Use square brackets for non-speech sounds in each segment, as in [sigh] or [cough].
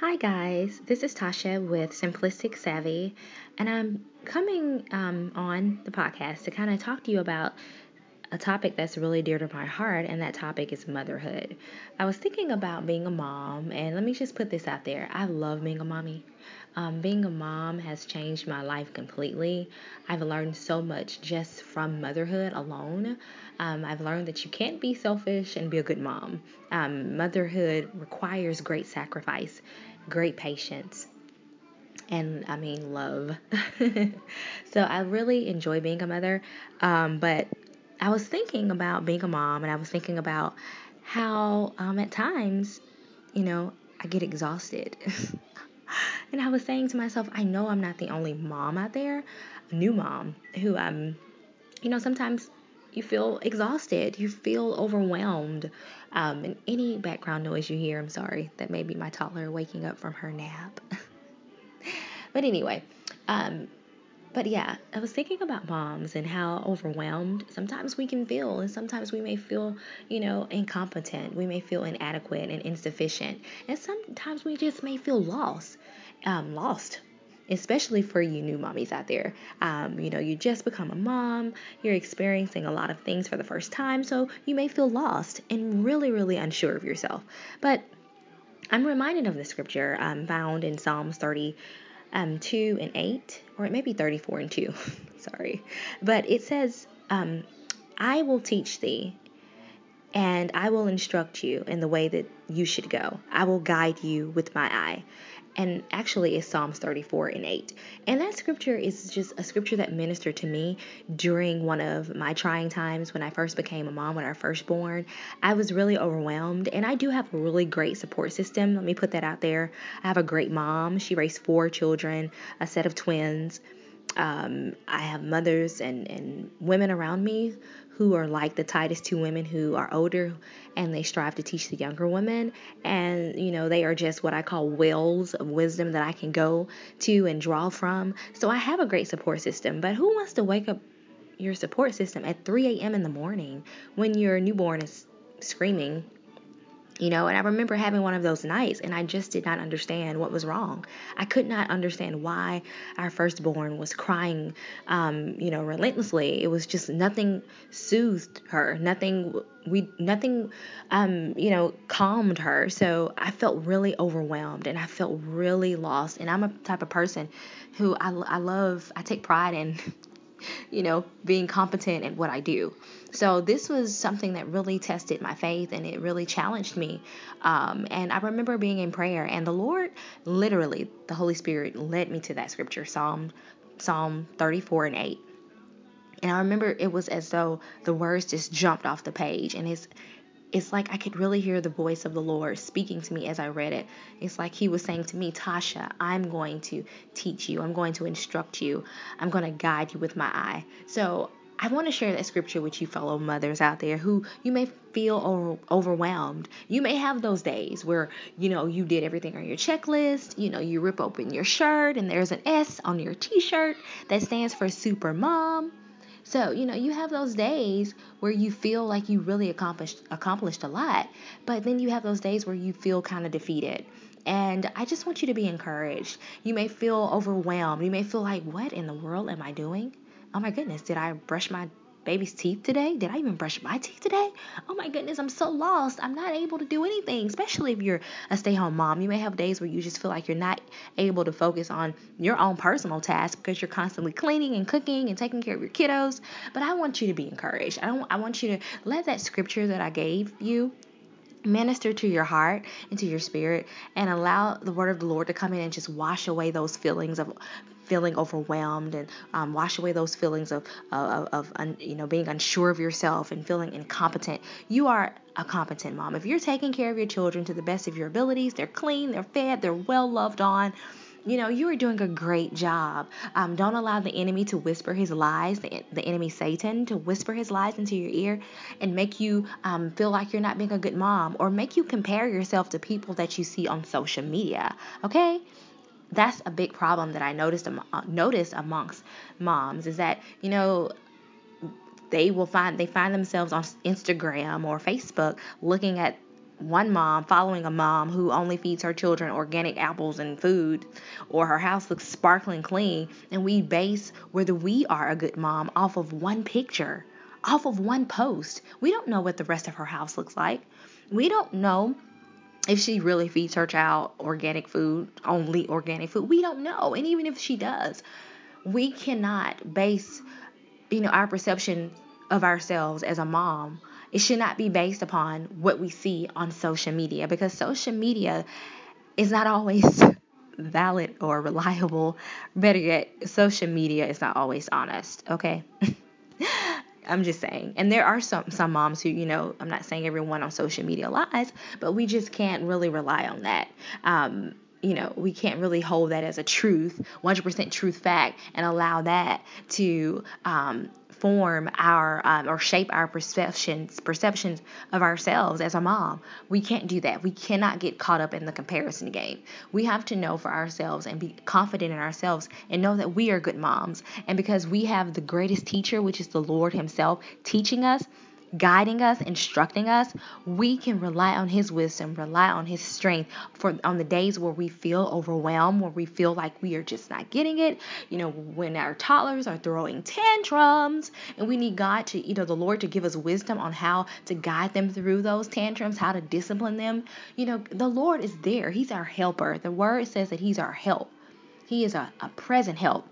Hi, guys. This is Tasha with Simplistic Savvy, and I'm coming um, on the podcast to kind of talk to you about a topic that's really dear to my heart, and that topic is motherhood. I was thinking about being a mom, and let me just put this out there I love being a mommy. Um, being a mom has changed my life completely. I've learned so much just from motherhood alone. Um, I've learned that you can't be selfish and be a good mom. Um, motherhood requires great sacrifice, great patience, and I mean love. [laughs] so I really enjoy being a mother. Um, but I was thinking about being a mom, and I was thinking about how um, at times, you know, I get exhausted. [laughs] and I was saying to myself, I know I'm not the only mom out there, a new mom, who um, you know, sometimes you feel exhausted, you feel overwhelmed. Um, and any background noise you hear, I'm sorry, that may be my toddler waking up from her nap. [laughs] but anyway, um, but yeah, I was thinking about moms and how overwhelmed sometimes we can feel, and sometimes we may feel, you know, incompetent. We may feel inadequate and insufficient, and sometimes we just may feel lost, um, lost especially for you new mommies out there. Um, you know, you just become a mom, you're experiencing a lot of things for the first time, so you may feel lost and really, really unsure of yourself. But I'm reminded of the scripture um, found in Psalms 30. Um, 2 and 8, or it may be 34 and 2, [laughs] sorry. But it says, um, I will teach thee, and I will instruct you in the way that you should go. I will guide you with my eye and actually is Psalms 34 and 8. And that scripture is just a scripture that ministered to me during one of my trying times when I first became a mom, when I first born. I was really overwhelmed, and I do have a really great support system. Let me put that out there. I have a great mom. She raised four children, a set of twins. Um, I have mothers and, and women around me who are like the Titus two women who are older and they strive to teach the younger women. And, you know, they are just what I call wells of wisdom that I can go to and draw from. So I have a great support system. But who wants to wake up your support system at 3 a.m. in the morning when your newborn is screaming you know, and I remember having one of those nights and I just did not understand what was wrong. I could not understand why our firstborn was crying, um, you know, relentlessly. It was just nothing soothed her, nothing, we, nothing, um, you know, calmed her. So I felt really overwhelmed and I felt really lost. And I'm a type of person who I, I love, I take pride in you know, being competent at what I do. So this was something that really tested my faith and it really challenged me. Um, and I remember being in prayer and the Lord, literally, the Holy Spirit led me to that scripture, Psalm Psalm 34 and 8. And I remember it was as though the words just jumped off the page and it's it's like I could really hear the voice of the Lord speaking to me as I read it. It's like He was saying to me, Tasha, I'm going to teach you, I'm going to instruct you, I'm going to guide you with my eye. So I want to share that scripture with you, fellow mothers out there who you may feel over, overwhelmed. You may have those days where, you know, you did everything on your checklist. You know, you rip open your shirt and there's an S on your t shirt that stands for super mom so, you know, you have those days where you feel like you really accomplished accomplished a lot, but then you have those days where you feel kind of defeated. And I just want you to be encouraged. You may feel overwhelmed. You may feel like, what in the world am I doing? Oh my goodness, did I brush my baby's teeth today? Did I even brush my teeth today? Oh my goodness, I'm so lost. I'm not able to do anything, especially if you're a stay home mom. You may have days where you just feel like you're not able to focus on your own personal tasks because you're constantly cleaning and cooking and taking care of your kiddos. But I want you to be encouraged. I don't I want you to let that scripture that I gave you minister to your heart and to your spirit and allow the word of the Lord to come in and just wash away those feelings of feeling overwhelmed and um, wash away those feelings of, of, of un, you know, being unsure of yourself and feeling incompetent. You are a competent mom. If you're taking care of your children to the best of your abilities, they're clean, they're fed, they're well loved on, you know, you are doing a great job. Um, don't allow the enemy to whisper his lies, the, the enemy Satan to whisper his lies into your ear and make you um, feel like you're not being a good mom or make you compare yourself to people that you see on social media. Okay? That's a big problem that I noticed uh, noticed amongst moms is that you know they will find they find themselves on Instagram or Facebook looking at one mom following a mom who only feeds her children organic apples and food, or her house looks sparkling clean, and we base whether we are a good mom off of one picture, off of one post. We don't know what the rest of her house looks like. We don't know if she really feeds her child organic food, only organic food. We don't know. And even if she does, we cannot base, you know, our perception of ourselves as a mom. It should not be based upon what we see on social media because social media is not always [laughs] valid or reliable. Better yet, social media is not always honest, okay? [laughs] I'm just saying. And there are some some moms who, you know, I'm not saying everyone on social media lies, but we just can't really rely on that. Um, you know, we can't really hold that as a truth, 100% truth fact, and allow that to um, form our um, or shape our perceptions perceptions of ourselves as a mom. We can't do that. We cannot get caught up in the comparison game. We have to know for ourselves and be confident in ourselves and know that we are good moms. And because we have the greatest teacher, which is the Lord Himself, teaching us, guiding us, instructing us, we can rely on his wisdom, rely on his strength for on the days where we feel overwhelmed, where we feel like we are just not getting it. You know, when our toddlers are throwing tantrums and we need God to, you know, the Lord to give us wisdom on how to guide them through those tantrums, how to discipline them. You know, the Lord is there. He's our helper. The word says that he's our help. He is a, a present help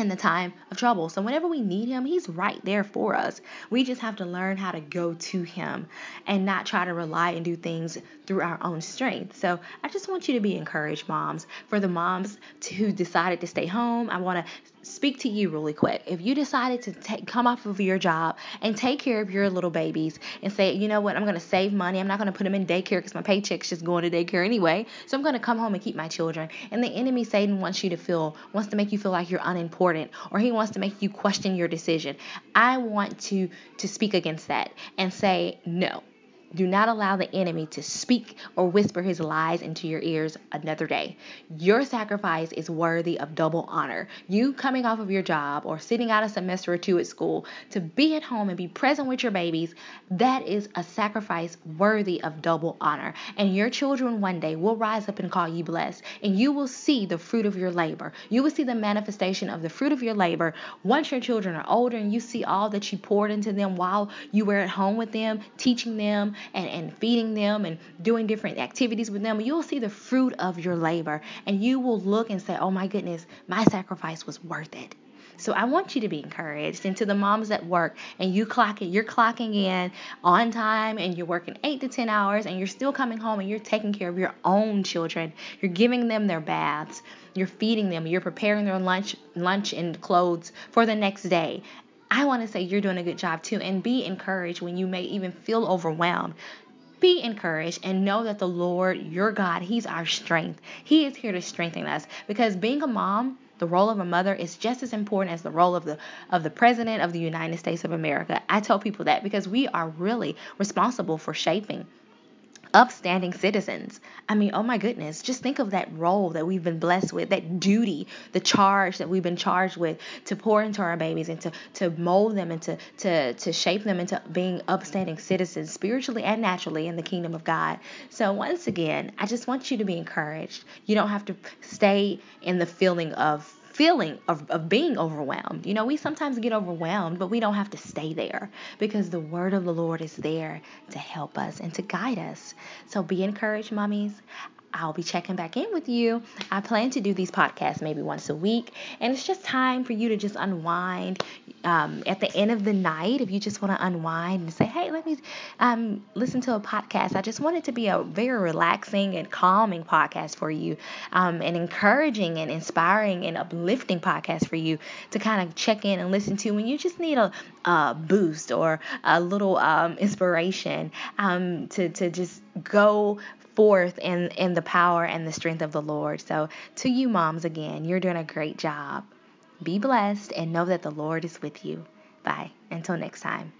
in the time of trouble. So whenever we need him, he's right there for us. We just have to learn how to go to him and not try to rely and do things through our own strength. So I just want you to be encouraged, moms. For the moms who decided to stay home, I want to speak to you really quick. If you decided to take, come off of your job and take care of your little babies and say, you know what, I'm going to save money. I'm not going to put them in daycare because my paycheck's just going to daycare anyway. So I'm going to come home and keep my children. And the enemy, Satan, wants you to feel, wants to make you feel like you're unimportant or he wants to make you question your decision. I want to to speak against that and say, no, do not allow the enemy to speak or whisper his lies into your ears another day. Your sacrifice is worthy of double honor. You coming off of your job or sitting out a semester or two at school to be at home and be present with your babies, that is a sacrifice worthy of double honor. And your children one day will rise up and call you blessed, and you will see the fruit of your labor. You will see the manifestation of the fruit of your labor once your children are older and you see all that you poured into them while you were at home with them, teaching them and, and feeding them and doing different activities with them, you'll see the fruit of your labor and you will look and say, oh my goodness, my sacrifice was worth it. So I want you to be encouraged. And to the moms at work, and you clock it, you're clocking in on time, and you're working eight to ten hours, and you're still coming home and you're taking care of your own children. You're giving them their baths. You're feeding them. You're preparing their lunch, lunch and clothes for the next day. I want to say you're doing a good job too. And be encouraged when you may even feel overwhelmed. Be encouraged and know that the Lord, your God, He's our strength. He is here to strengthen us because being a mom, the role of a mother is just as important as the role of the of the president of the United States of America. I tell people that because we are really responsible for shaping upstanding citizens. I mean, oh my goodness, just think of that role that we've been blessed with, that duty, the charge that we've been charged with to pour into our babies and to, to mold them and to, to, to shape them into being upstanding citizens spiritually and naturally in the kingdom of God. So, once again, I just want you to be encouraged. You don't have to stay in the feeling of feeling of, of being overwhelmed. You know, we sometimes get overwhelmed, but we don't have to stay there because the word of the Lord is there to help us and to guide us. So be encouraged, mummies. I'll be checking back in with you. I plan to do these podcasts maybe once a week, and it's just time for you to just unwind. Um, at the end of the night, if you just want to unwind and say, "Hey, let me um, listen to a podcast," I just want it to be a very relaxing and calming podcast for you, um, and encouraging and inspiring and uplifting podcast for you to kind of check in and listen to when you just need a, a boost or a little um, inspiration um, to to just go forth in, in the power and the strength of the Lord. So, to you, moms, again, you're doing a great job. Be blessed and know that the Lord is with you. Bye. Until next time.